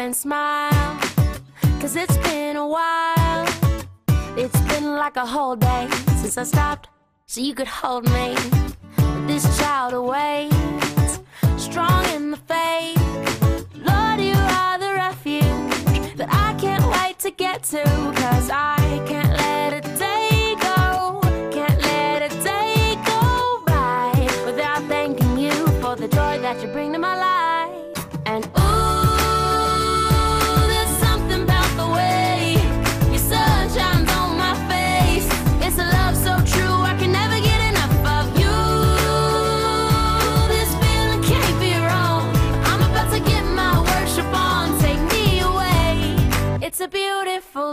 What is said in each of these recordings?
and smile. Cause it's been a while. It's been like a whole day since I stopped so you could hold me. This child awaits, strong in the faith. Lord, you are the refuge that I can't wait to get to. Cause I can't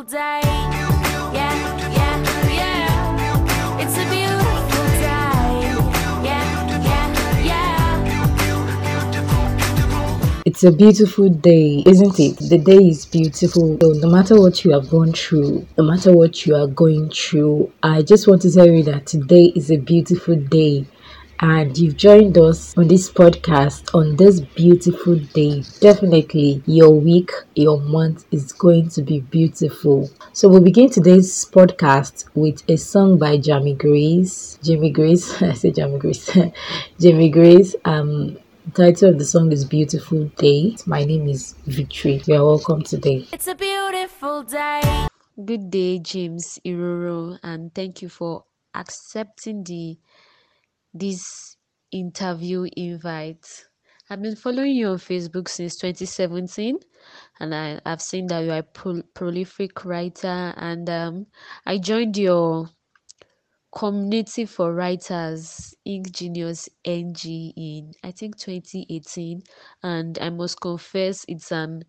day. Yeah, yeah, yeah. It's a beautiful day. Yeah, yeah, yeah. It's a beautiful day, isn't it? The day is beautiful. So no matter what you have gone through, no matter what you are going through, I just want to tell you that today is a beautiful day. And you've joined us on this podcast on this beautiful day. Definitely, your week, your month is going to be beautiful. So, we'll begin today's podcast with a song by Jamie Grace. Jamie Grace, I say Jamie Grace. Jamie Grace. Um, the title of the song is Beautiful Day. My name is Victory. You are welcome today. It's a beautiful day. Good day, James Iroro, and thank you for accepting the this interview invite. I've been following you on Facebook since 2017, and I, I've seen that you are a pro- prolific writer. And um, I joined your community for writers, Ink Genius NG, in I think 2018, and I must confess it's an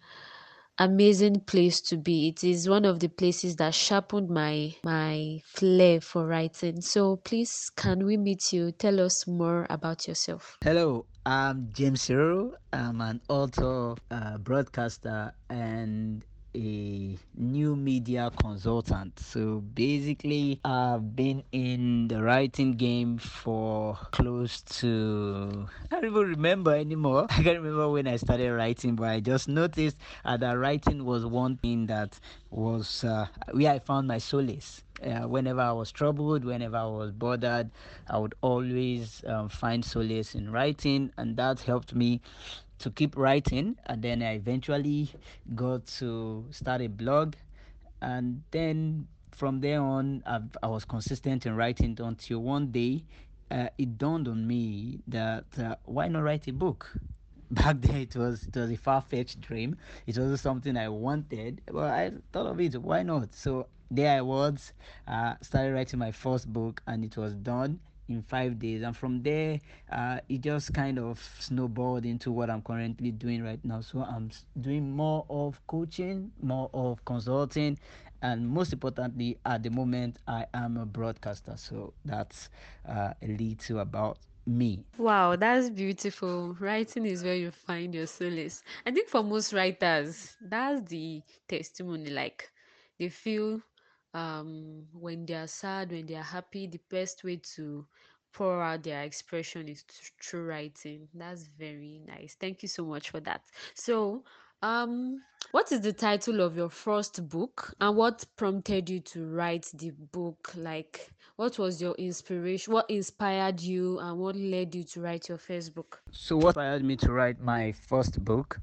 amazing place to be. It is one of the places that sharpened my my flair for writing. So please can we meet you? Tell us more about yourself. Hello, I'm James Cyril. I'm an author, uh, broadcaster, and a new media consultant. So basically, I've been in the writing game for close to I don't even remember anymore. I can't remember when I started writing, but I just noticed uh, that writing was one thing that was uh, where I found my solace. Uh, whenever I was troubled, whenever I was bothered, I would always um, find solace in writing, and that helped me to keep writing. And then I eventually got to start a blog, and then from there on, I've, I was consistent in writing until one day uh, it dawned on me that uh, why not write a book? back then it was it was a far-fetched dream it wasn't something i wanted but i thought of it why not so there i was uh, started writing my first book and it was done in five days and from there uh, it just kind of snowballed into what i'm currently doing right now so i'm doing more of coaching more of consulting and most importantly at the moment i am a broadcaster so that's uh, a little about me Wow, that's beautiful. Writing is where you find your solace. I think for most writers, that's the testimony. Like they feel um when they are sad, when they are happy, the best way to pour out their expression is through writing. That's very nice. Thank you so much for that. So, um, what is the title of your first book and what prompted you to write the book? Like, what was your inspiration? What inspired you and what led you to write your first book? So, what inspired me to write my first book?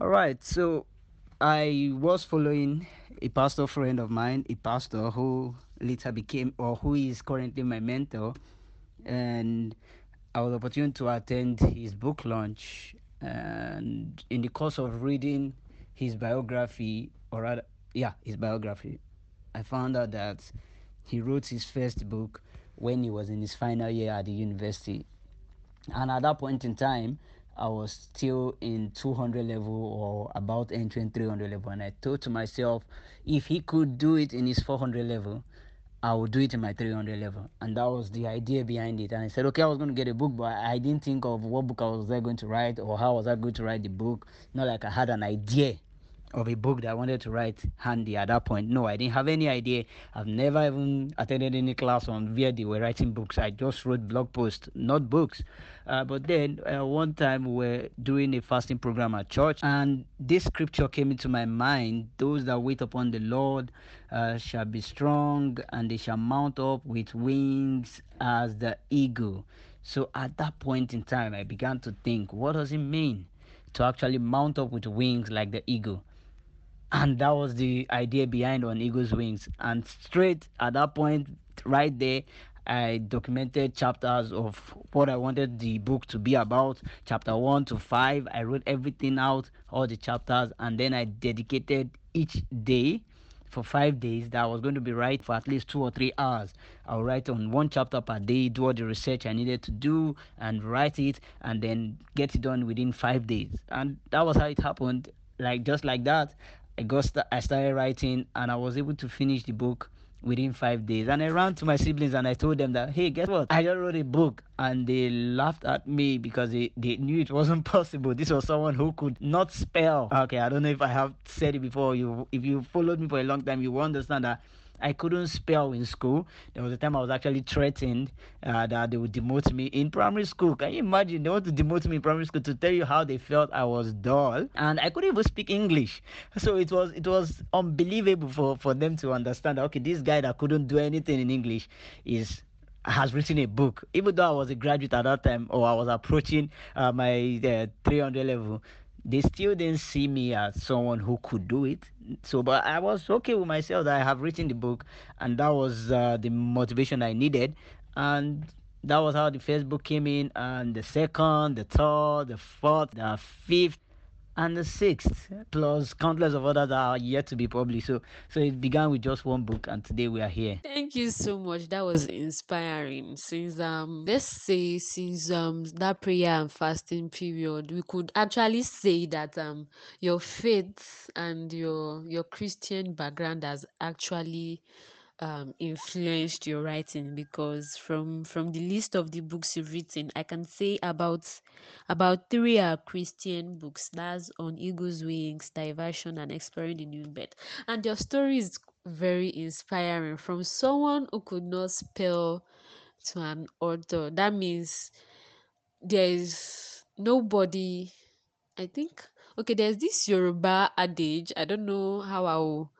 All right, so I was following a pastor friend of mine, a pastor who later became, or who is currently my mentor, and I was opportune to attend his book launch. And in the course of reading his biography, or rather, yeah, his biography, I found out that he wrote his first book when he was in his final year at the university and at that point in time i was still in 200 level or about entering 300 level. And i thought to myself if he could do it in his 400 level i would do it in my 300 level. And that was the idea behind it. And i said okay i was going to get a book but i didn't think of what book i was there going to write or how was i going to write the book. Not like i had an idea of a book that I wanted to write handy at that point. No, I didn't have any idea. I've never even attended any class on where they were writing books. I just wrote blog posts, not books. Uh, but then uh, one time we were doing a fasting program at church, and this scripture came into my mind: "Those that wait upon the Lord uh, shall be strong, and they shall mount up with wings as the eagle." So at that point in time, I began to think, what does it mean to actually mount up with wings like the eagle? And that was the idea behind on eagle's wings. And straight at that point, right there, I documented chapters of what I wanted the book to be about, chapter 1 to 5. I wrote everything out, all the chapters, and then I dedicated each day for five days that I was going to be writing for at least two or three hours. I'll write on one chapter per day, do all the research I needed to do, and write it, and then get it done within five days. And that was how it happened. Like just like that, I got st- I started writing, and I was able to finish the book within five days. And I ran to my siblings and I told them that, hey, guess what? I just wrote a book. And they laughed at me because they, they knew it wasn't possible. This was someone who could not spell. Okay, I don't know if I have said it before. You, if you followed me for a long time, you will understand that I couldn't spell in school. There was a time I was actually threatened uh, that they would demote me in primary school. Can you imagine? They want to demote me in primary school to tell you how they felt I was dull, and I couldn't even speak English. So it was it was unbelievable for for them to understand. Okay, this guy that couldn't do anything in English is has written a book. Even though I was a graduate at that time, or I was approaching uh, my uh, 300 level, they still didn't see me as someone who could do it. So, but I was okay with myself that I have written the book, and that was uh, the motivation I needed. And that was how the first book came in, and the second, the third, the fourth, the fifth, and the sixth, plus countless of others that are yet to be published. So, so it began with just one book, and today we are here. Thank you so much. That was inspiring. Since um, let's say since um that prayer and fasting period, we could actually say that um your faith and your your Christian background has actually um, influenced your writing? Because from from the list of the books you've written i can say about about three are christian books. That's on eagle's wings diversion and exploring the new birth. And your story is very inspiring. From someone who could not spell to an author that means there is nobody i think okay there's this yoruba adage i don't know how i'll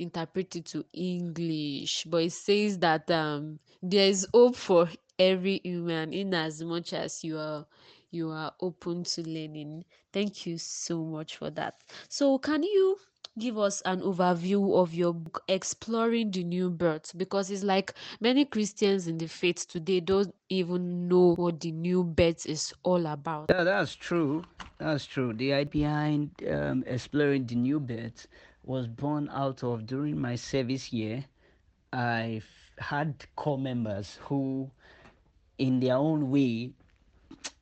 interpret it to English, but it says that um, there is hope for every human in as much as you are you are open to learning. Thank you so much for that. So can you give us an overview of your book exploring the new birth because it's like many christians in the faith today don't even know what the new birth is all about yeah that's true that's true the idea behind um, exploring the new birth was born out of during my service year. I had corps members who, in their own way,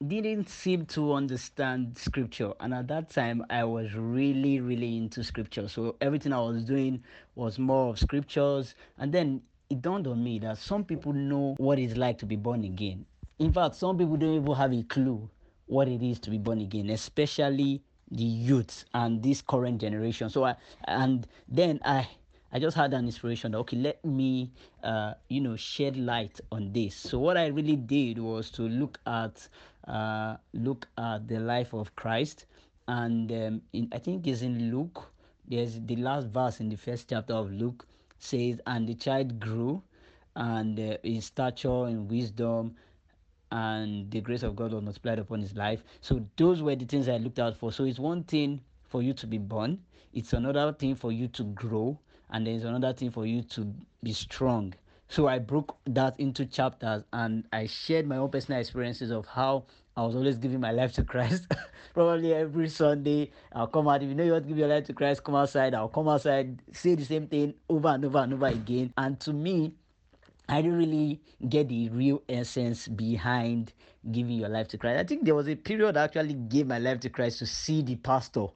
didn't seem to understand scripture. And at that time i was really really into scripture. So everything i was doing was more of scriptures. And then it dawned on me that some people know what it's like to be born again. In fact some people don't even have a clue what it is to be born again especially the youth and this current generation. So I and then I I just had an inspiration okay, let me uh, you know shed light on this. So what I really did was to look at uh, look at the life of Christ, and um, in, I think it's in Luke. There's the last verse in the first chapter of Luke says, "And the child grew, and uh, in stature and wisdom, and the grace of God was multiplied upon his life. So those were the things I looked out for. So it's one thing for you to be born, it's another thing for you to grow, and there's another thing for you to be strong. So I broke that into chapters and I shared my own personal experiences of how I was always giving my life to Christ. Probably every Sunday, I'll come out. If you know you want to give your life to Christ, come outside. I'll come outside, say the same thing over and over and over again. And to me, I didn't really get the real essence behind giving your life to Christ. I think there was a period I actually gave my life to Christ to see the pastor,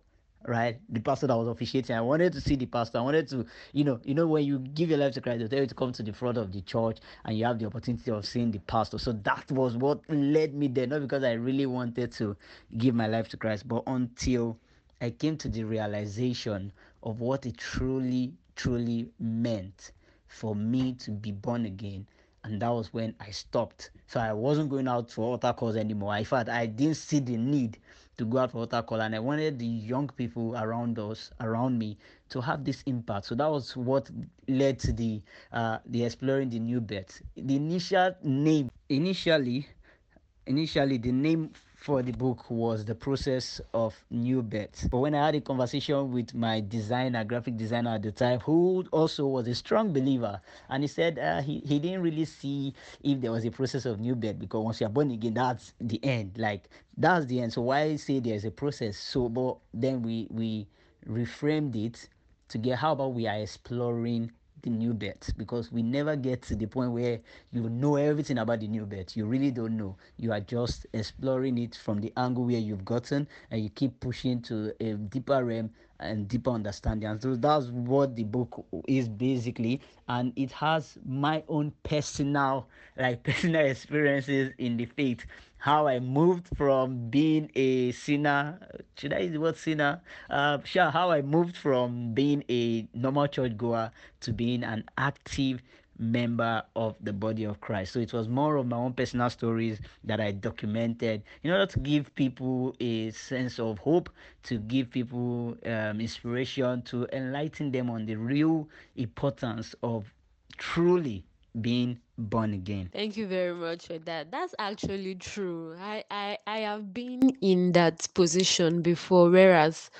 right? The pastor that was officiating. I wanted to see the pastor. I wanted to, you know, you know, when you give your life to Christ, they tell you to come to the front of the church and you have the opportunity of seeing the pastor. So that was what led me there, not because I really wanted to give my life to Christ, but until I came to the realization of what it truly, truly meant for me to be born again. And that was when I stopped. So I wasn't going out for altar calls anymore. In fact, I didn't see the need to go out for altar call, and I wanted the young people around us, around me, to have this impact. So that was what led to the uh, the exploring the new birth. The initial name, initially, initially the name for the book was the process of new birth. But when I had a conversation with my designer, graphic designer at the time, who also was a strong believer, and he said uh, he, he didn't really see if there was a process of new birth because once you're born again, that's the end. Like that's the end. So why say there's a process? So but then we we reframed it to get how about we are exploring the new birth because we never get to the point where you know everything about the new birth. You really don't know. You are just exploring it from the angle where you've gotten and you keep pushing to a deeper realm and deeper understanding. And so that's what the book is basically. And it has my own personal, like personal experiences in the faith how I moved from being a sinner. Should I use the word sinner? Uh, sure. How I moved from being a normal church goer to being an active member of the body of Christ. So it was more of my own personal stories that I documented in order to give people a sense of hope, to give people um, inspiration, to enlighten them on the real importance of truly being born again. Thank you very much for that. That's actually true. I, I, I have been in that position before, whereas,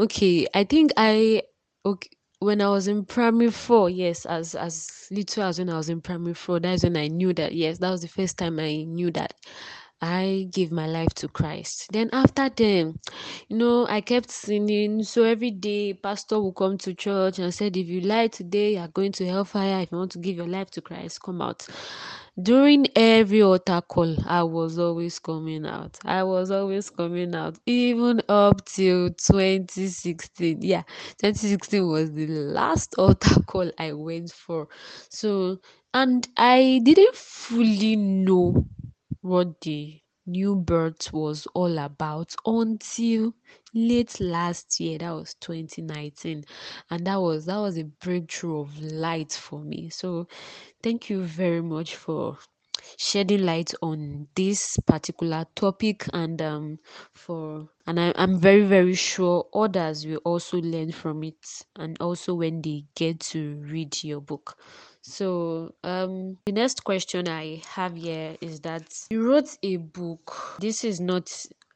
okay, I think I, okay, when I was in primary four, yes, as as little as when I was in primary four, that's when I knew that yes, that was the first time I knew that I gave my life to Christ. Then after then, you know, I kept singing. So every day, pastor would come to church and said, if you lie today, you're going to hellfire. If you want to give your life to Christ, come out. During every altar call, I was always coming out. I was always coming out, even up till 2016. Yeah, 2016 was the last altar call I went for. So, and I didn't fully know what the new birth was all about until late last year that was 2019 and that was that was a breakthrough of light for me. So thank you very much for shedding light on this particular topic and um, for and I, i'm very very sure others will also learn from it and also when they get to read your book so um the next question i have here is that you wrote a book. This is not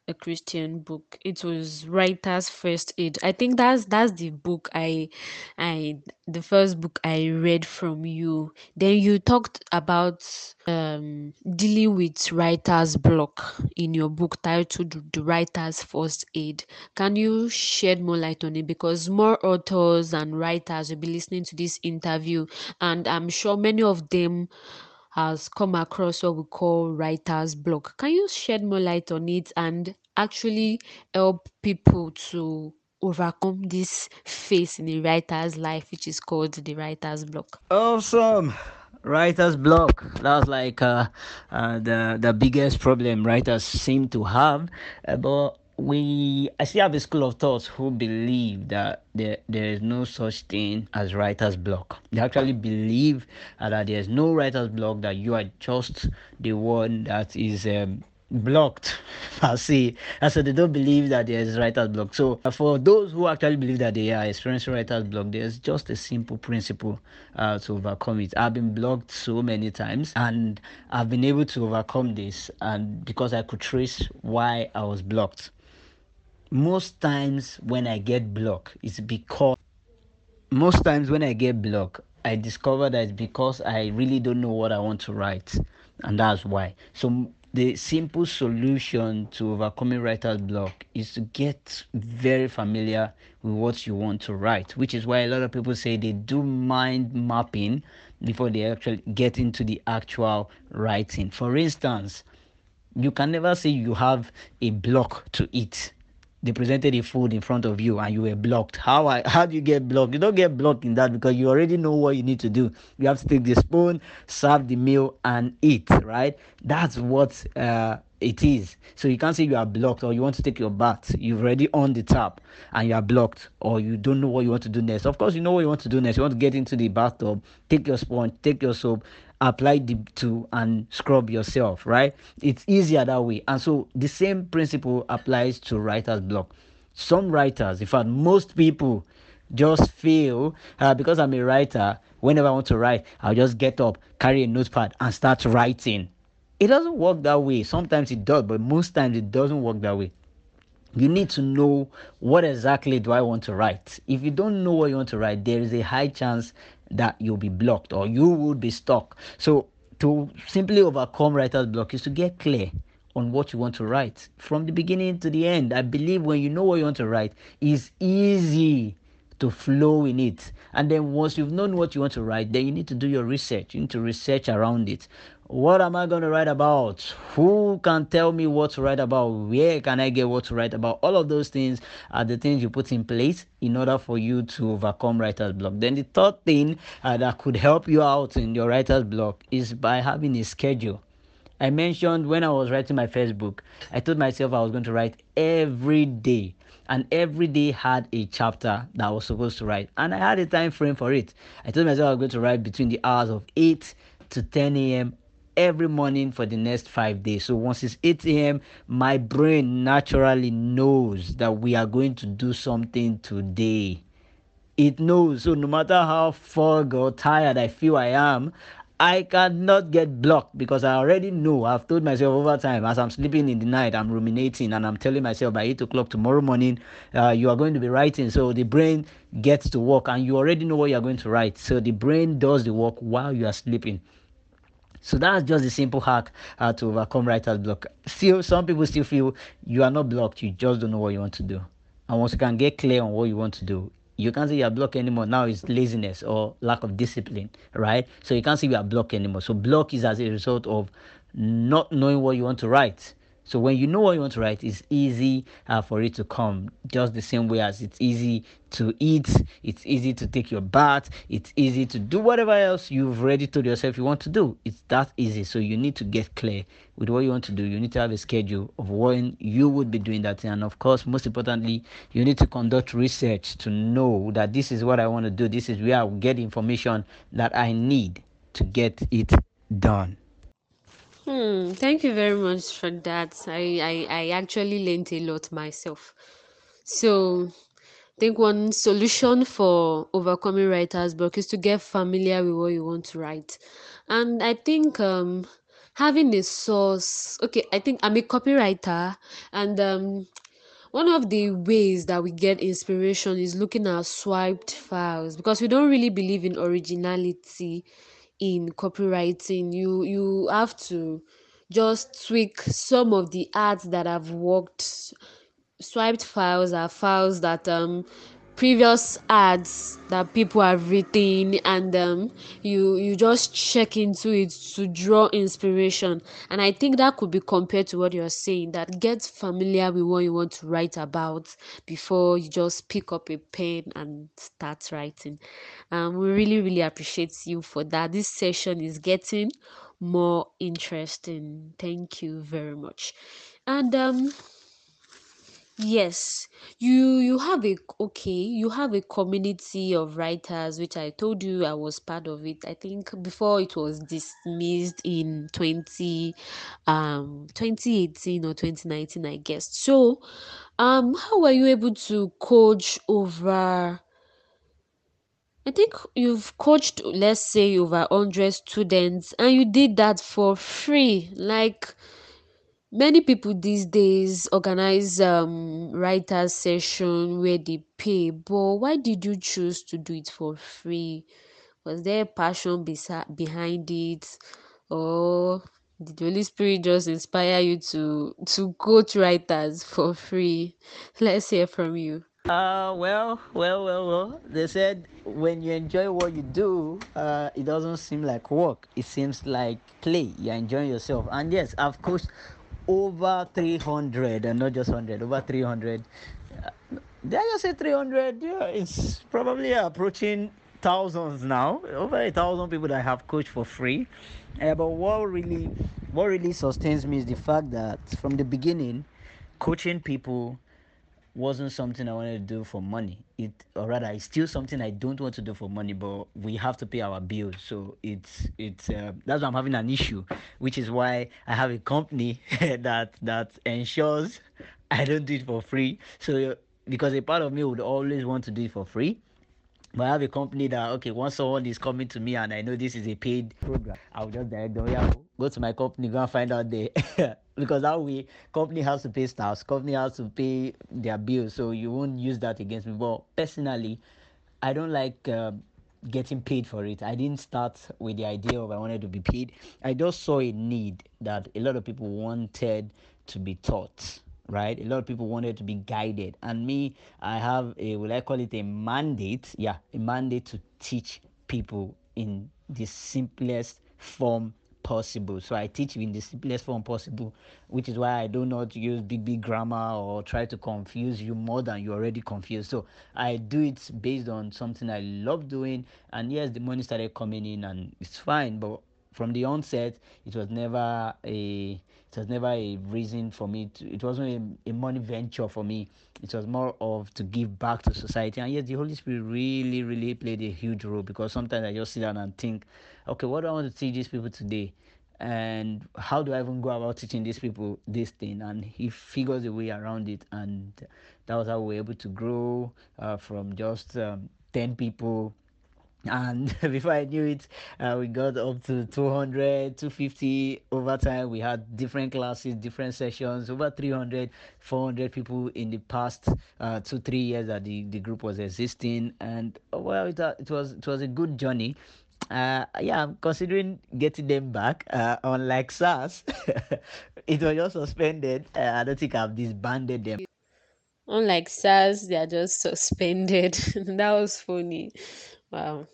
a Christian book. It was Writer's First Aid. I think that's that's the book I I the first book I read from you. Then you talked about um dealing with writer's block in your book titled The Writer's First Aid. Can you shed more light on it? Because more authors and writers will be listening to this interview and I'm sure many of them has come across what we call writer's block. Can you shed more light on it and actually help people to overcome this phase in a writer's life, which is called the writer's block? Awesome. Writer's block. That's like uh, uh, the the biggest problem writers seem to have. Uh, but we I still have a school of thoughts who believe that there, there is no such thing as writer's block. They actually believe that there's no writer's block, that you are just the one that is um, blocked per se. And so they don't believe that there's writer's block. So uh, for those who actually believe that they are experiencing writer's block, there's just a simple principle uh, to overcome it. I've been blocked so many times and I've been able to overcome this and because I could trace why I was blocked most times when I get blocked, it's because most times when I get blocked, I discover that it's because I really don't know what I want to write, and that's why. So the simple solution to overcoming writer's block is to get very familiar with what you want to write, which is why a lot of people say they do mind mapping before they actually get into the actual writing. For instance, you can never say you have a block to eat they presented a food in front of you and you were blocked. How I, how do you get blocked? You don't get blocked in that because you already know what you need to do. You have to take the spoon, serve the meal, and eat. Right? That's what uh, it is. So you can't say you are blocked or you want to take your bath. You've already on the tap and you are blocked or you don't know what you want to do next. Of course, you know what you want to do next. You want to get into the bathtub, take your sponge, take your soap, apply the two and scrub yourself, right? It's easier that way. And so the same principle applies to writer's block. Some writers, in fact, most people just feel uh, because I'm a writer, whenever I want to write, I'll just get up, carry a notepad, and start writing it doesn't work that way. Sometimes it does, but most times it doesn't work that way. You need to know what exactly do I want to write. If you don't know what you want to write, there is a high chance that you'll be blocked or you would be stuck. So to simply overcome writer's block is to get clear on what you want to write from the beginning to the end. I believe when you know what you want to write, it's easy to flow in it. And then once you've known what you want to write, then you need to do your research. You need to research around it. What am I going to write about? Who can tell me what to write about? Where can I get what to write about? All of those things are the things you put in place in order for you to overcome writer's block. Then the third thing uh, that could help you out in your writer's block is by having a schedule. I mentioned when I was writing my first book, I told myself I was going to write every day and every day had a chapter that I was supposed to write and i had a time frame for it i told myself i was going to write between the hours of 8 to 10 a.m every morning for the next five days. So once it's 8 a.m., my brain naturally knows that we are going to do something today. It knows. So no matter how fog or tired I feel I am, I cannot get blocked because I already know. I've told myself over time as I'm sleeping in the night, I'm ruminating and I'm telling myself by 8 o'clock tomorrow morning, uh, you are going to be writing. So the brain gets to work and you already know what you're going to write. So the brain does the work while you are sleeping. So that's just a simple hack uh, to overcome writer's block. Still, some people still feel you are not blocked, you just don't know what you want to do. And once you can get clear on what you want to do, you can't say you're blocked anymore. Now it's laziness or lack of discipline, right? So you can't say you are blocked anymore. So block is as a result of not knowing what you want to write. So when you know what you want to write, it's easy uh, for it to come. Just the same way as it's easy to eat, it's easy to take your bath, it's easy to do whatever else you've already told yourself you want to do. It's that easy. So you need to get clear with what you want to do. You need to have a schedule of when you would be doing that. And of course, most importantly, you need to conduct research to know that this is what I want to do. This is where I will get information that I need to get it done. Hmm, thank you very much for that. I, I, I actually learned a lot myself. So, I think one solution for overcoming writer's block is to get familiar with what you want to write. And I think um, having a source, okay, I think I'm a copywriter, and um, one of the ways that we get inspiration is looking at swiped files because we don't really believe in originality in copywriting you you have to just tweak some of the ads that have worked swiped files are files that um previous ads that people have written and um, you you just check into it to draw inspiration. And i think that could be compared to what you're saying that get familiar with what you want to write about before you just pick up a pen and start writing. Um, we really really appreciate you for that. This session is getting more interesting. Thank you very much. And um Yes, you you have a okay, you have a community of writers, which I told you I was part of it. I think before it was dismissed in 20 um 2018 or 2019, I guess. So, um, how were you able to coach over? I think you've coached, let's say, over 100 students, and you did that for free. Like many people these days organize um writers session where they pay but why did you choose to do it for free was there passion behind it or did the holy spirit just inspire you to go to coach writers for free let's hear from you Uh, well, well, well, well. They said when you enjoy what you do, uh, it doesn't seem like work. It seems like play. You're enjoying yourself. And yes, of course, over 300 and not just 100 over 300 uh, did i just say 300 yeah it's probably approaching thousands now, over a thousand people that I have coached for free. Uh, but what really, what really sustains me is the fact that from the beginning, coaching people wasn't something I wanted to do for money. It, or rather, it's still something I don't want to do for money. But we have to pay our bills, so it's it's uh, that's why I'm having an issue, which is why I have a company that that ensures I don't do it for free. So because a part of me would always want to do it for free. But I have a company that okay, once someone is coming to me and I know this is a paid program, I'll just direct them, yeah, go to my company, go and find out there. because that way company has to pay staff, company has to pay their bills, so you won't use that against me. But personally, I don't like uh, getting paid for it. I didn't start with the idea of I wanted to be paid. I just saw a need that a lot of people wanted to be taught right? A lot of people wanted to be guided. And me, I have a, will I call it a mandate? Yeah, a mandate to teach people in the simplest form possible. So I teach you in the simplest form possible, which is why I do not use big, big grammar or try to confuse you more than you're already confused. So I do it based on something I love doing. And yes, the money started coming in and it's fine, but from the onset, it was never a it was never a reason for me to it wasn't a, a, money venture for me. It was more of to give back to society. And yes the holy spirit really really played a huge role because sometimes i just sit down and think okay what do i want to teach these people today? And how do i even go about teaching these people this thing? And he figures a way around it. And that was how we were able to grow uh, from just um, 10 people and before i knew it uh, we got up to 200 250 over time we had different classes different sessions over 300 400 people in the past uh, two three years that the, the group was existing and uh, well it, uh, it was it was a good journey uh, yeah, I'm considering getting them back. Uh, unlike SARS, it was just suspended. Uh, I don't think I've disbanded them. Unlike SARS, they are just suspended. that was funny. Wow.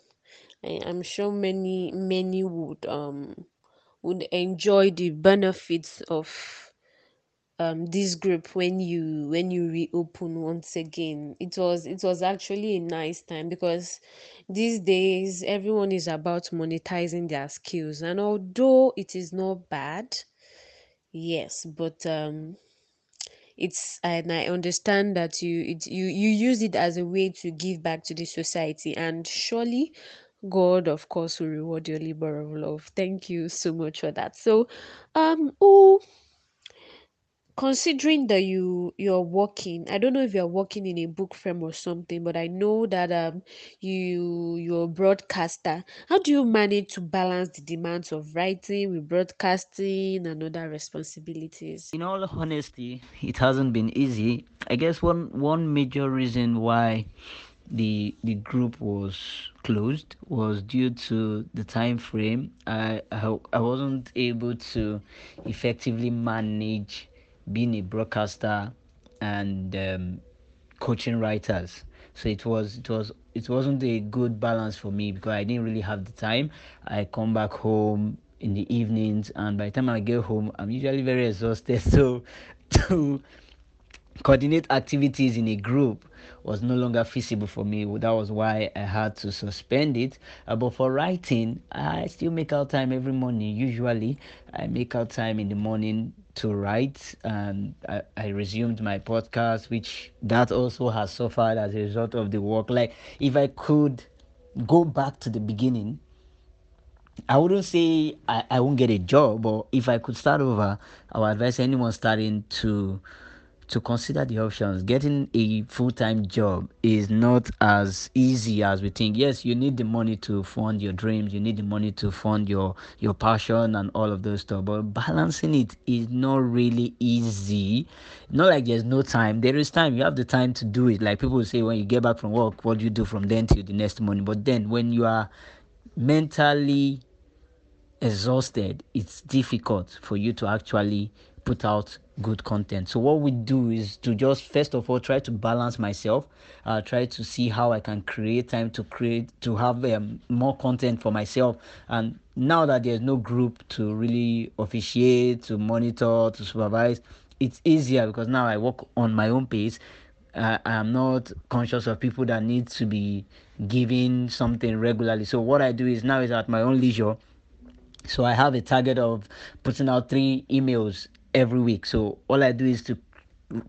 I, I'm sure many many would um would enjoy the benefits of um this group when you when you reopen once again it was it was actually a nice time because these days everyone is about monetizing their skills and although it is not bad yes but um it's and i understand that you it, you you use it as a way to give back to the society and surely god of course will reward your labor of love. Thank you so much for that. So um oh considering that you you're working i don't know if you're working in a book firm or something but i know that um you you're a broadcaster. How do you manage to balance the demands of writing with broadcasting and other responsibilities? In all honesty it hasn't been easy. I guess one one major reason why the the group was closed was due to the time frame. I i, I wasn't able to effectively manage being a broadcaster and um, coaching writers. So it was it was it wasn't a good balance for me because I didn't really have the time. I come back home in the evenings, and by the time I get home, I'm usually very exhausted. So to coordinate activities in a group was no longer feasible for me. That was why I had to suspend it. Uh, but for writing, I still make out time every morning. Usually, I make out time in the morning to write and I, I, resumed my podcast which that also has suffered as a result of the work like if i could go back to the beginning i wouldn't say i, I won't get a job but if i could start over i would advise anyone starting to to consider the options. Getting a full time job is not as easy as we think. Yes, you need the money to fund your dreams, you need the money to fund your, your passion and all of those stuff, but balancing it is not really easy. Not like there's no time. There is time. You have the time to do it. Like people say, when you get back from work, what do you do from then till the next morning? But then when you are mentally exhausted, it's difficult for you to actually put out good content. So what we do is to just first of all try to balance myself, uh, try to see how I can create time to create to have um, more content for myself. And now that there's no group to really officiate, to monitor, to supervise, it's easier because now I work on my own pace. uh, I am not conscious of people that need to be giving something regularly. So what I do is now is at my own leisure. So I have a target of putting out three emails every week. So all I do is to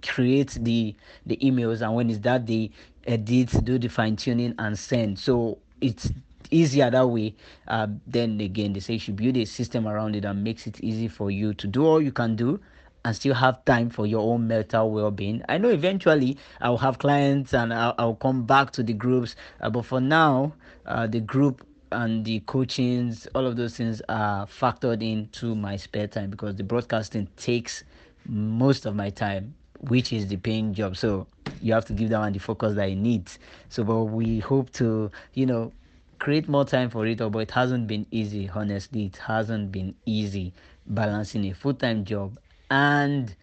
create the the emails, and when it's that day, edit, do the fine tuning, and send. So it's easier that way. Uh, then again, they say you should build a system around it that makes it easy for you to do all you can do and still have time for your own mental well-being i know eventually i'll have clients and i'll, I'll come back to the groups uh, but for now uh, the group and the coachings all of those things are factored into my spare time because the broadcasting takes most of my time which is the paying job. So you have to give that one the focus that it needs. So but we hope to you know create more time for it but it hasn't been easy honestly. It hasn't been easy balancing a full-time job and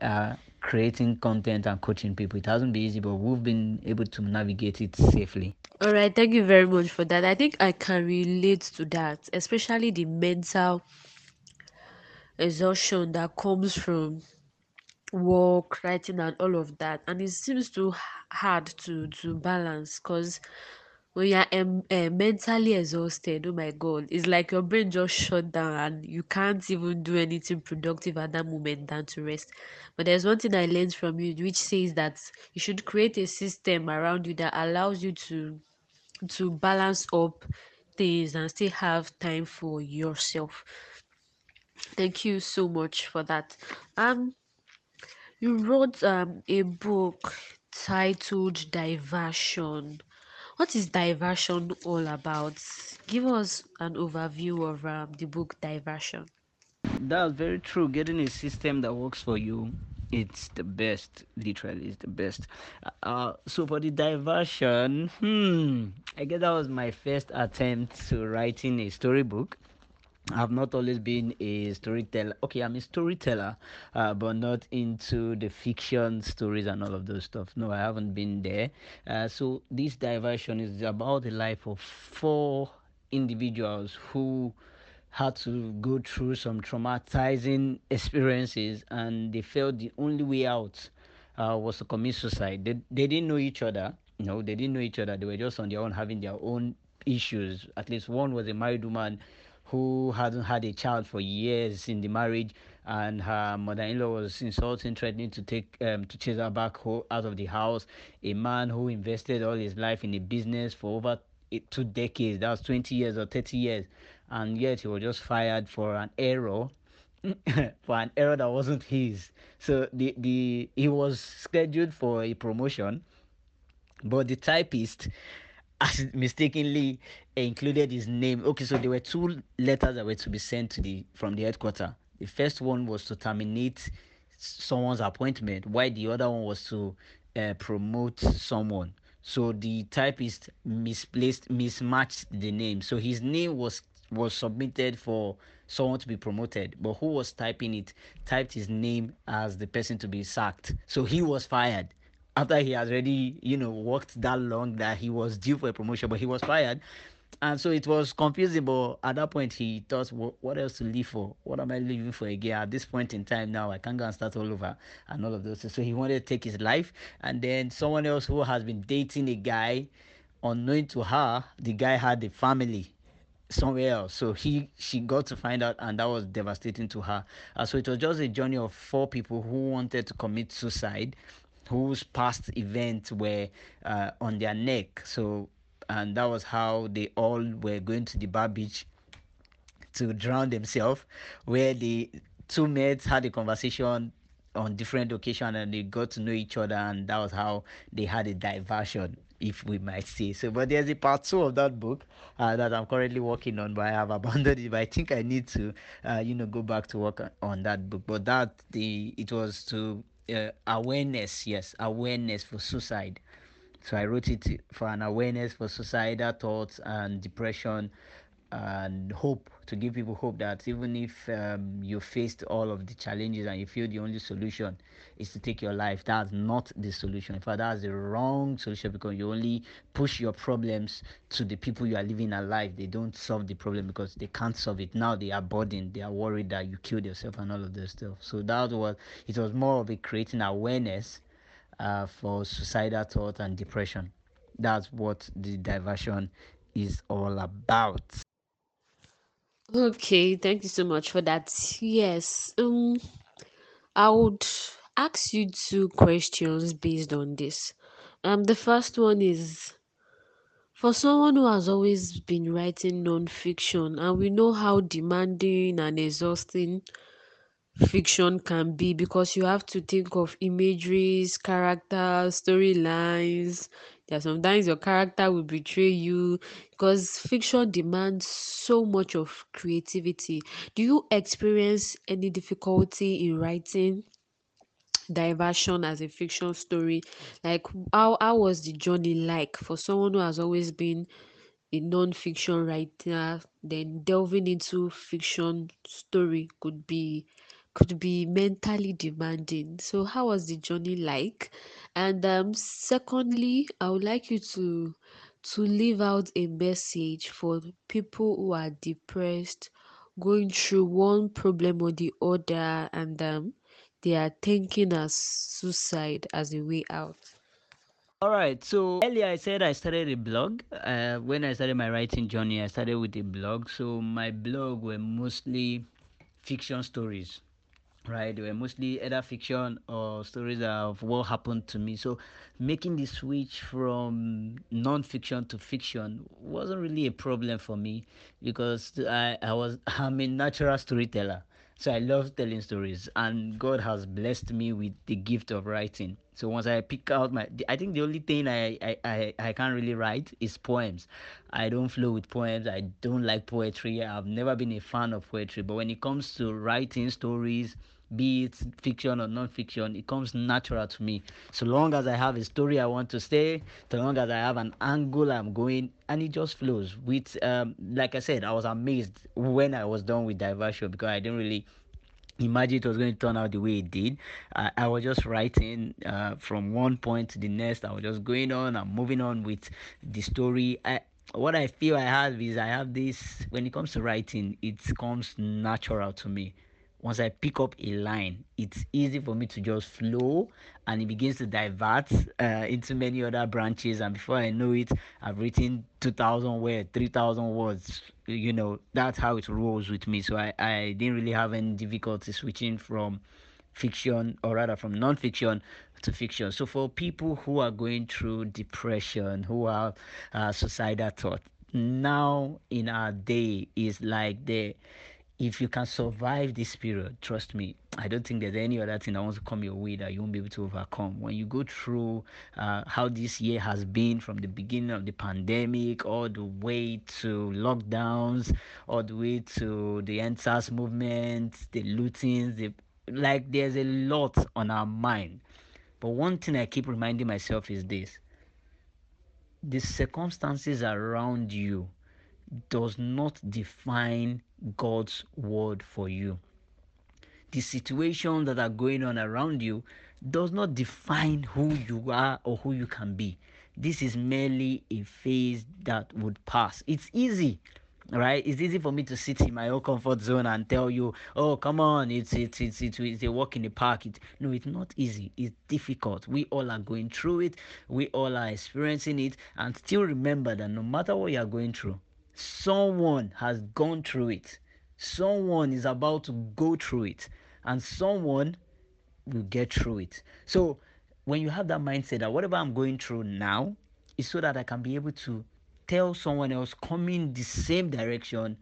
uh, creating content and coaching people. It hasn't been easy, but we've been able to navigate it safely. All right, thank you very much for that. I think I can relate to that, especially the mental exhaustion that comes from work, writing, and all of that. And it seems too hard to to balance because when you're um, uh, mentally exhausted, oh my god, it's like your brain just shut down and you can't even do anything productive at that moment than to rest. But there's one thing I learned from you, which says that you should create a system around you that allows you to to balance up things and still have time for yourself. Thank you so much for that. Um, you wrote um a book titled Diversion what is diversion all about? Give us an overview of um, the book Diversion. That's very true. Getting a system that works for you, it's the best. Literally, it's the best. Uh, so for the diversion, hmm, I guess that was my first attempt to writing a storybook. I've not always been a storyteller. Okay, I'm a storyteller, uh, but not into the fiction stories and all of those stuff. No, I haven't been there. Uh, so this diversion is about the life of four individuals who had to go through some traumatizing experiences, and they felt the only way out uh, was to commit suicide. They they didn't know each other. No, they didn't know each other. They were just on their own, having their own issues. At least one was a married woman who hadn't had a child for years in the marriage, and her mother-in-law was insulting, threatening to take um, to chase her back out of the house. A man who invested all his life in a business for over two decades, that was 20 years or 30 years, and yet he was just fired for an error. for an error that wasn't his. So the the he was scheduled for a promotion, but the typist mistakenly included his name. Okay, so there were two letters that were to be sent to the from the headquarters. The first one was to terminate someone's appointment, while the other one was to uh, promote someone. So the typist misplaced, mismatched the name. So his name was was submitted for someone to be promoted, but who was typing it typed his name as the person to be sacked. So he was fired after he has already, you know, worked that long that he was due for a promotion, but he was fired. And so it was confusing, but at that point he thought, what else to live for? What am I living for again? At this point in time now, I can't go and start all over and all of those. So he wanted to take his life. And then someone else who has been dating a guy, unknown to her, the guy had a family somewhere else. So he she got to find out, and that was devastating to her. Uh, so it was just a journey of four people who wanted to commit suicide, whose past events were uh, on their neck. So, and that was how they all were going to the bar beach to drown themselves, where the two mates had a conversation on different occasions and they got to know each other, and that was how they had a diversion if we might say so. But there's a part two of that book uh, that I'm currently working on, but I have abandoned it. But I think I need to, uh, you know, go back to work on that book. But that the it was to uh, awareness, yes, awareness for suicide. So I wrote it for an awareness for suicidal thoughts and depression and hope to give people hope that even if um, you faced all of the challenges and you feel the only solution is to take your life that's not the solution. In fact that's the wrong solution because you only push your problems to the people you are living a life. They don't solve the problem because they can't solve it. Now they are burdened. They are worried that you killed yourself and all of this stuff. So that was it was more of a creating awareness uh, for suicidal thought and depression. That's what the diversion is all about. Okay, thank you so much for that. Yes, um, I would ask you two questions based on this. Um, the first one is for someone who has always been writing non-fiction, and we know how demanding and exhausting fiction can be because you have to think of imageries, characters, storylines. There sometimes your character will betray you because fiction demands so much of creativity. Do you experience any difficulty in writing diversion as a fiction story? Like how how was the journey like for someone who has always been a non-fiction writer, then delving into fiction story could be could be mentally demanding. So how was the journey like? And um, secondly, I would like you to to leave out a message for people who are depressed, going through one problem or the other, and um, they are thinking as suicide as a way out. All right. So earlier I said I started a blog. Uh, when I started my writing journey, I started with a blog. So my blog were mostly fiction stories right? They were mostly either fiction or stories of what happened to me. So making the switch from non-fiction to fiction wasn't really a problem for me because i, I was i'm a natural storyteller. So i love telling stories and god has blessed me with the gift of writing. So once i pick out my i think the only thing i i i, I can't really write is poems. I don't flow with poems. I don't like poetry. I've never been a fan of poetry. But when it comes to writing stories be it fiction or non-fiction it comes natural to me so long as i have a story i want to say so long as i have an angle i'm going and it just flows with um, like i said i was amazed when i was done with diversion because i didn't really imagine it was going to turn out the way it did. I, I was just writing uh, from one point to the next. I was just going on and moving on with the story. I, what I feel I have is I have this when it comes to writing, it comes natural to me once I pick up a line, it's easy for me to just flow and it begins to divert uh, into many other branches. And before I know it, I've written 2,000 words, 3,000 words. You know, that's how it rolls with me. So I, I didn't really have any difficulty switching from fiction or rather from non-fiction to fiction. So for people who are going through depression, who are uh, suicidal thought, now in our day is like the if you can survive this period, trust me, I don't think there's any other thing that wants to come your way that you won't be able to overcome. When you go through uh, how this year has been from the beginning of the pandemic, all the way to lockdowns, all the way to the EndSARS movement, the lootings, the like, there's a lot on our mind. But one thing I keep reminding myself is this the circumstances around you does not define God's word for you. The situations that are going on around you does not define who you are or who you can be. This is merely a phase that would pass. It's easy right it's easy for me to sit in my own comfort zone and tell you oh come on it's it's it's it's, it's a walk in the park it, no it's not easy it's difficult we all are going through it we all are experiencing it and still remember that no matter what you are going through someone has gone through it someone is about to go through it and someone will get through it so when you have that mindset that whatever i'm going through now is so that i can be able to tell someone else coming the same direction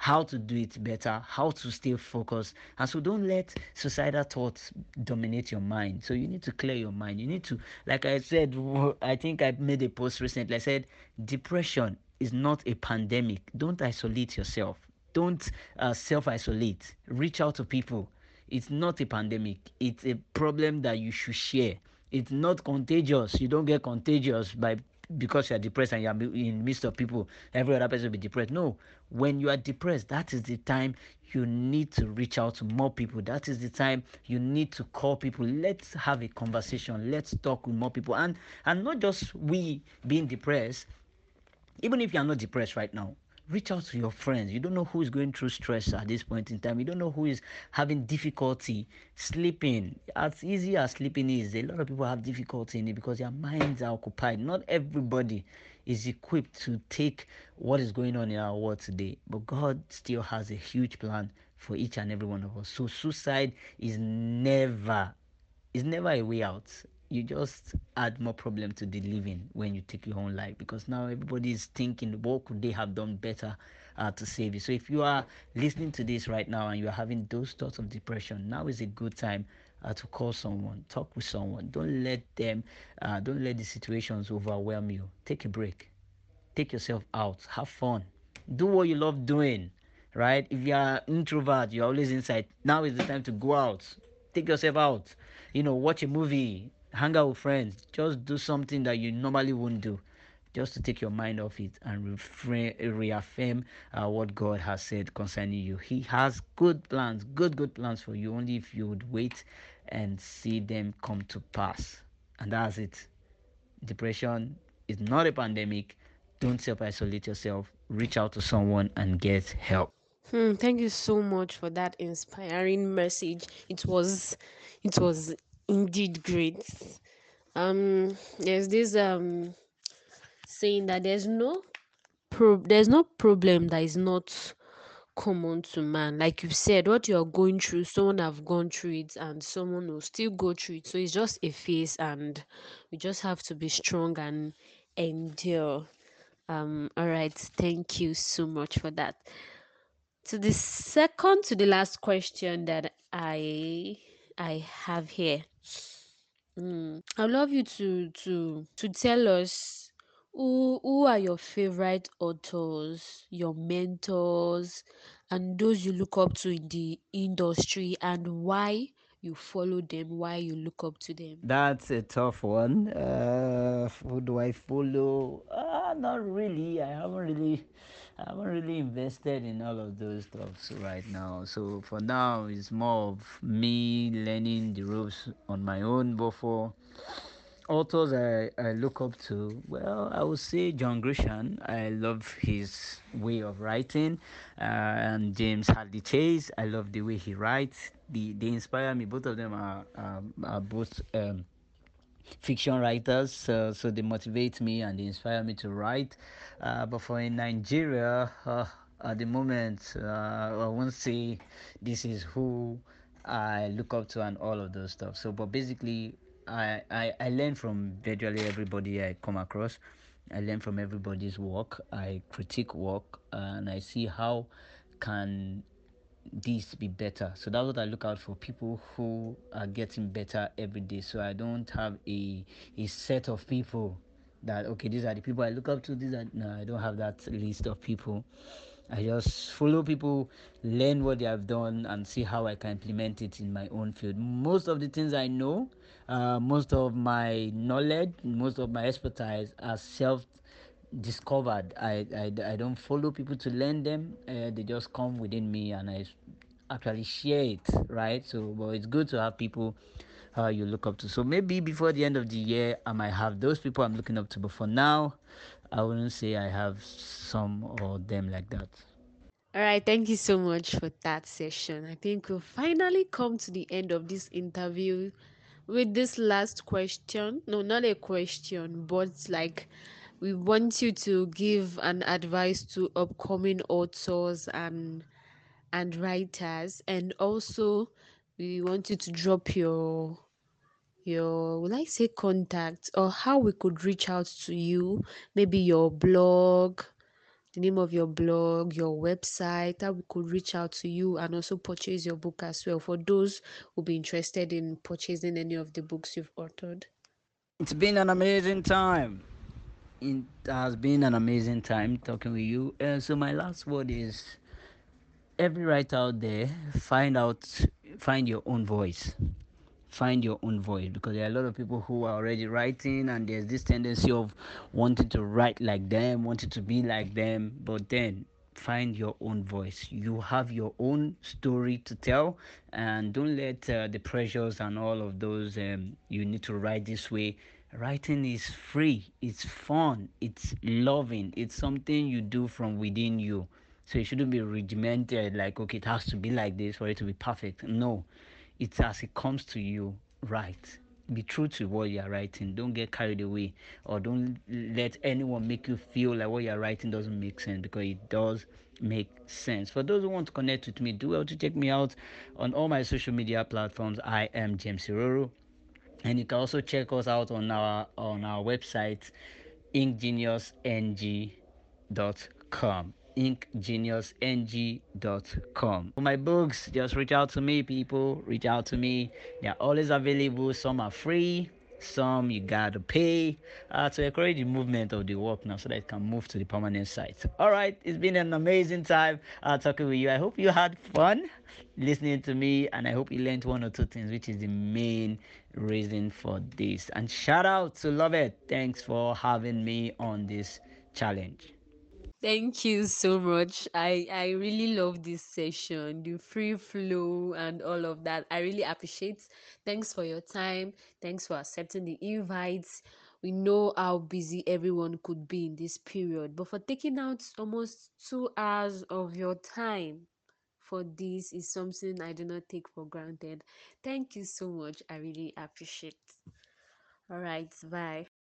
how to do it better, how to stay focused. And so don't let suicidal thoughts dominate your mind. So you need to clear your mind. You need to, like I said, I think I made a post recently. I said, depression is not a pandemic. Don't isolate yourself. Don't uh, self isolate. Reach out to people. It's not a pandemic, it's a problem that you should share. It's not contagious. You don't get contagious by because you are depressed and you are in the midst of people, every other person will be depressed. No, when you are depressed, that is the time you need to reach out to more people. That is the time you need to call people. Let's have a conversation. Let's talk with more people. And and not just we being depressed, even if you are not depressed right now, reach out to your friends. You don't know who is going through stress at this point in time. You don't know who is having difficulty sleeping. As easy as sleeping is, a lot of people have difficulty in it because their minds are occupied. Not everybody is equipped to take what is going on in our world today. But God still has a huge plan for each and every one of us. So suicide is never is never a way out you just add more problem to the living when you take your own life because now everybody is thinking what could they have done better uh, to save you? So if you are listening to this right now and you are having those thoughts of depression now is a good time uh, to call someone talk with someone. Don't let them uh, don't let the situations overwhelm you. Take a break. Take yourself out. Have fun. Do what you love doing right? If you are introvert you're always inside. Now is the time to go out. Take yourself out. You know watch a movie hang out with friends, just do something that you normally wouldn't do, just to take your mind off it and reaffirm uh, what God has said concerning you. He has good plans, good, good plans for you, only if you would wait and see them come to pass. And that's it. Depression is not a pandemic. Don't self isolate yourself. Reach out to someone and get help. Hmm, thank you so much for that inspiring message. It was, it was indeed great. Um, there's this um saying that there's no pro there's no problem that is not common to man. Like you said, what you're going through, someone have gone through it and someone will still go through it. So it's just a phase and we just have to be strong and endure. Um, all right, thank you so much for that. To the second to the last question that I I have here. Mm. I'd love you to to to tell us who who are your favorite authors, your mentors, and those you look up to in the industry, and why you follow them, why you look up to them. That's a tough one. Uh, who do I follow? Uh, not really. I haven't really I haven't really invested in all of those stuff right now. So for now, it's more of me learning the ropes on my own. Before authors I, I look up to, well, I would say John Grisham. I love his way of writing, uh, and James Hadley Chase. I love the way he writes. The they inspire me. Both of them are are both. Um, fiction writers, so, so they motivate me and they inspire me to write. Uh, but for in Nigeria, uh, at the moment, uh, I won't say this is who I look up to and all of those stuff. So, but basically, I, I, I learn from virtually everybody I come across. I learn from everybody's work. I critique work and I see how can this be better. So that's what I look out for people who are getting better every day. So I don't have a a set of people that okay these are the people I look up to. These are no, I don't have that list of people. I just follow people, learn what they have done, and see how I can implement it in my own field. Most of the things I know, uh, most of my knowledge, most of my expertise are self discovered. I, I, I don't follow people to learn them. Uh, they just come within me and I actually share it, right? So, but it's good to have people uh, you look up to. So maybe before the end of the year, I might have those people I'm looking up to. But for now, I wouldn't say I have some or them like that. All right, thank you so much for that session. I think we'll finally come to the end of this interview with this last question. No, not a question, but like we want you to give an advice to upcoming authors and and writers. And also we want you to drop your your would I say contact or how we could reach out to you, maybe your blog, the name of your blog, your website, how we could reach out to you and also purchase your book as well for those who be interested in purchasing any of the books you've authored. It's been an amazing time it has been an amazing time talking with you. Uh, so my last word is every writer out there, find out, find your own voice. Find your own voice because there are a lot of people who are already writing, and there's this tendency of wanting to write like them, wanting to be like them. But then find your own voice. You have your own story to tell, and don't let uh, the pressures and all of those um, you need to write this way writing is free it's fun it's loving it's something you do from within you. So it shouldn't be regimented like okay it has to be like this for it to be perfect. No it's as it comes to you right be true to what you're writing. Don't get carried away or don't let anyone make you feel like what you're writing doesn't make sense because it does make sense. For those who want to connect with me do well to check me out on all my social media platforms. I am james Iroro and you can also check us out on our on our website inkgeniusng.com inkgeniusng.com for my books just reach out to me people reach out to me. They're always available. Some are free some you gotta pay uh, to encourage the movement of the work now so that it can move to the permanent site. All right it's been an amazing time uh, talking with you. I hope you had fun listening to me and i hope you learned one or two things which is the main reason for this and shout out to love it thanks for having me on this challenge Thank you so much. I I really love this session, the free flow and all of that. I really appreciate. Thanks for your time. Thanks for accepting the invites. We know how busy everyone could be in this period, but for taking out almost 2 hours of your time for this is something I do not take for granted. Thank you so much. I really appreciate. All right, bye.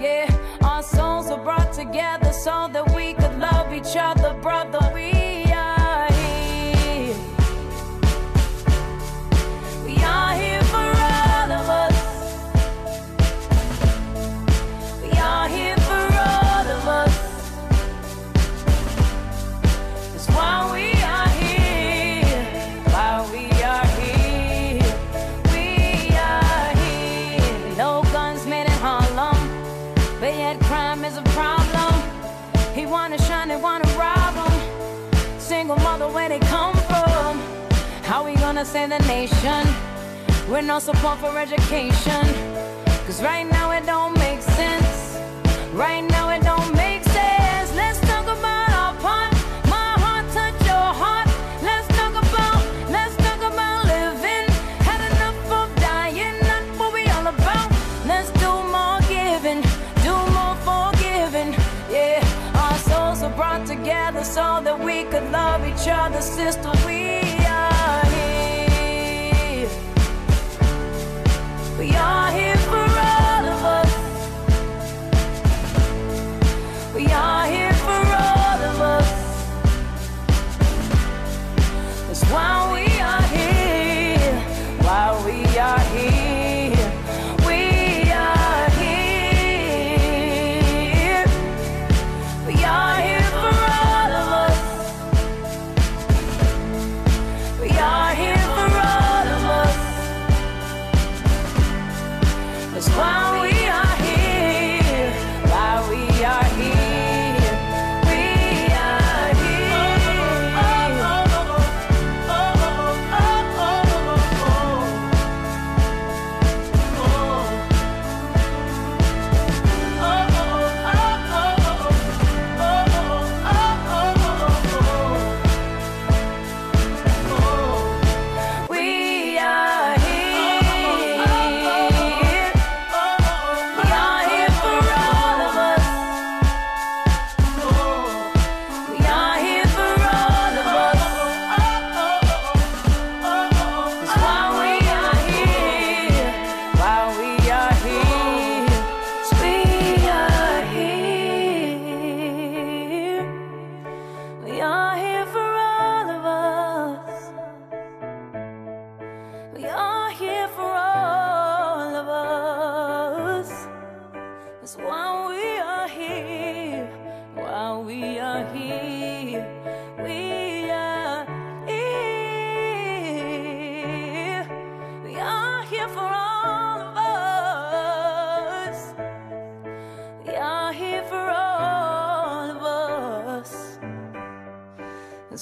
Yeah, our souls were brought together so that we could love each other, brother. We gonna save the nation with no support for education? Cause right now it don't make sense. Right now it don't make sense. Let's talk about our part. My heart touch your heart. Let's talk about, let's talk about living. Had enough of dying, not what we all about. Let's do more giving, do more forgiving. Yeah, our souls were brought together so that we could love each other, sister. We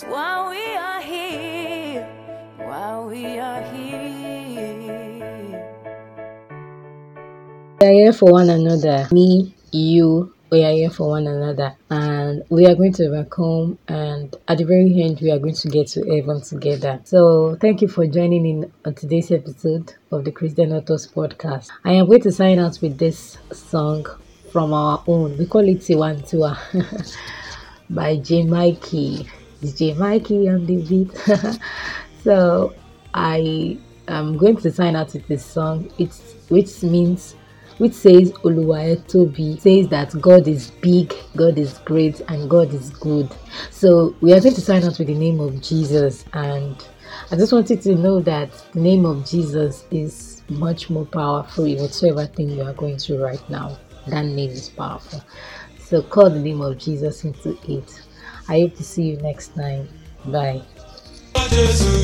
While we are here, while we are here, We are here for one another. Me, you, we are here for one another. And we are going to home. And at the very end, we are going to get to heaven together. So thank you for joining in on today's episode of the Christian Authors Podcast. I am going to sign out with this song from our own. We call it Tiwantiwa by J. Mikey. It's J. Mikey on the beat. so I am going to sign out with this song. It's which means which says Oluwaetobi says that God is big, God is great, and God is good. So we are going to sign out with the name of Jesus, and I just wanted to know that the name of Jesus is much more powerful in whatsoever thing you are going through right now. That name is powerful. So call the name of Jesus into it. I hope to see you next time. Bye. Oh, Jesus.